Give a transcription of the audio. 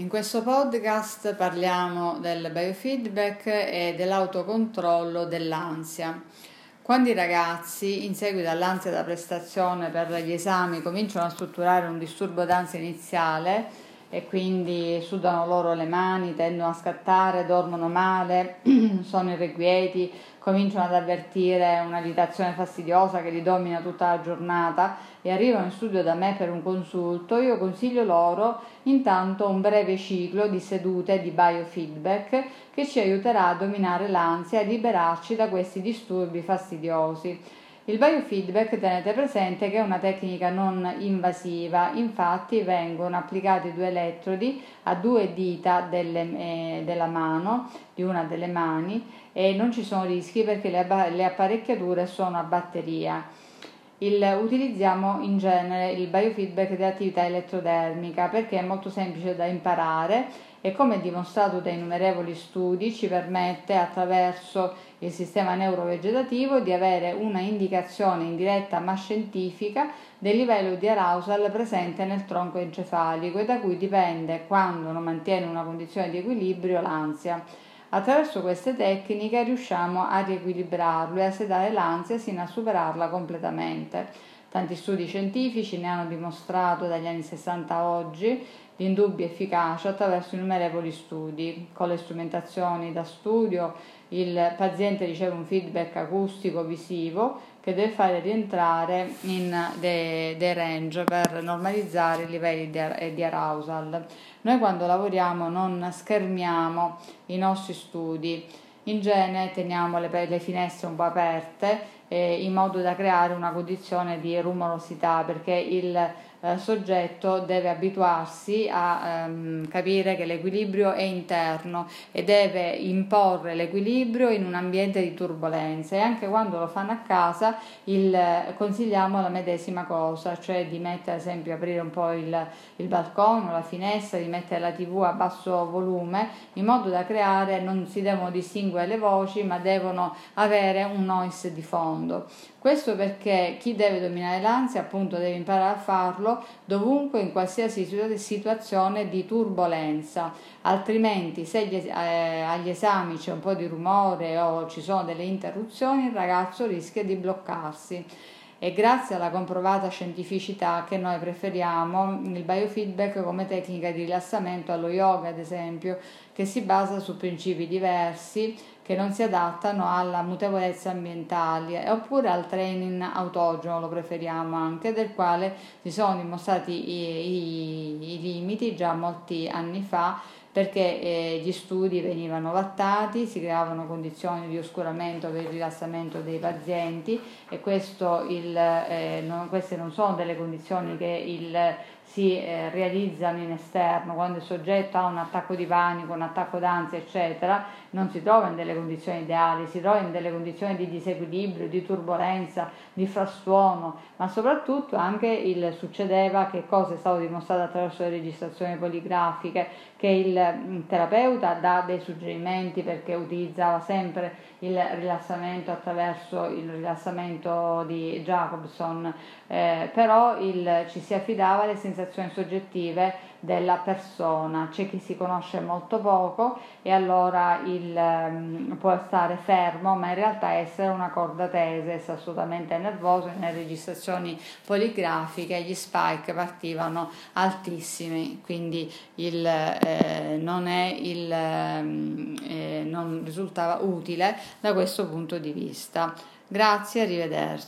In questo podcast parliamo del biofeedback e dell'autocontrollo dell'ansia. Quando i ragazzi, in seguito all'ansia da prestazione per gli esami, cominciano a strutturare un disturbo d'ansia iniziale e quindi sudano loro le mani, tendono a scattare, dormono male, sono irrequieti, cominciano ad avvertire un'agitazione fastidiosa che li domina tutta la giornata e arrivano in studio da me per un consulto, io consiglio loro intanto un breve ciclo di sedute di biofeedback che ci aiuterà a dominare l'ansia e liberarci da questi disturbi fastidiosi. Il biofeedback tenete presente che è una tecnica non invasiva, infatti vengono applicati due elettrodi a due dita delle, eh, della mano, di una delle mani e non ci sono rischi perché le, le apparecchiature sono a batteria. Il, utilizziamo in genere il biofeedback di attività elettrodermica perché è molto semplice da imparare e come dimostrato da innumerevoli studi ci permette attraverso il sistema neurovegetativo di avere una indicazione indiretta ma scientifica del livello di arousal presente nel tronco encefalico e da cui dipende quando non mantiene una condizione di equilibrio l'ansia. Attraverso queste tecniche riusciamo a riequilibrarlo e a sedare l'ansia sino a superarla completamente. Tanti studi scientifici ne hanno dimostrato dagli anni 60 a oggi l'indubbia efficacia attraverso innumerevoli studi. Con le strumentazioni da studio il paziente riceve un feedback acustico visivo che deve fare rientrare in dei, dei range per normalizzare i livelli di, di arousal. Noi quando lavoriamo non schermiamo i nostri studi, in genere teniamo le, le finestre un po' aperte eh, in modo da creare una condizione di rumorosità perché il eh, soggetto deve abituarsi a ehm, capire che l'equilibrio è interno e deve imporre l'equilibrio in un ambiente di turbolenza. E anche quando lo fanno a casa il, consigliamo la medesima cosa, cioè di mettere ad esempio aprire un po' il, il balcone la finestra, di mettere la tv a basso volume in modo da creare, non si devono distinguere le voci ma devono avere un noise di fondo mondo. Questo perché chi deve dominare l'ansia appunto deve imparare a farlo dovunque in qualsiasi situazione di turbolenza, altrimenti se gli, eh, agli esami c'è un po' di rumore o ci sono delle interruzioni il ragazzo rischia di bloccarsi e grazie alla comprovata scientificità che noi preferiamo il biofeedback come tecnica di rilassamento allo yoga ad esempio che si basa su principi diversi che non si adattano alla mutevolezza ambientale oppure al training autogeno lo preferiamo anche del quale si sono dimostrati i, i, i limiti già molti anni fa perché eh, gli studi venivano vattati, si creavano condizioni di oscuramento per il rilassamento dei pazienti e il, eh, non, queste non sono delle condizioni che il, si eh, realizzano in esterno, quando il soggetto ha un attacco di panico, un attacco d'ansia, eccetera, non si trova in delle condizioni ideali, si trova in delle condizioni di disequilibrio, di turbolenza, di frastuono, ma soprattutto anche il succedeva che cosa è stato dimostrato attraverso le registrazioni poligrafiche, che il mm, terapeuta dà dei suggerimenti perché utilizzava sempre il rilassamento attraverso il rilassamento di Jacobson, eh, però il, ci si affidava alle sensazioni soggettive della persona, c'è chi si conosce molto poco e allora il, um, può stare fermo, ma in realtà essere una corda tesa, essere assolutamente nervoso, nelle registrazioni poligrafiche gli spike partivano altissimi, quindi il, eh, non, il, ehm, eh, non risultava utile da questo punto di vista. Grazie, arrivederci.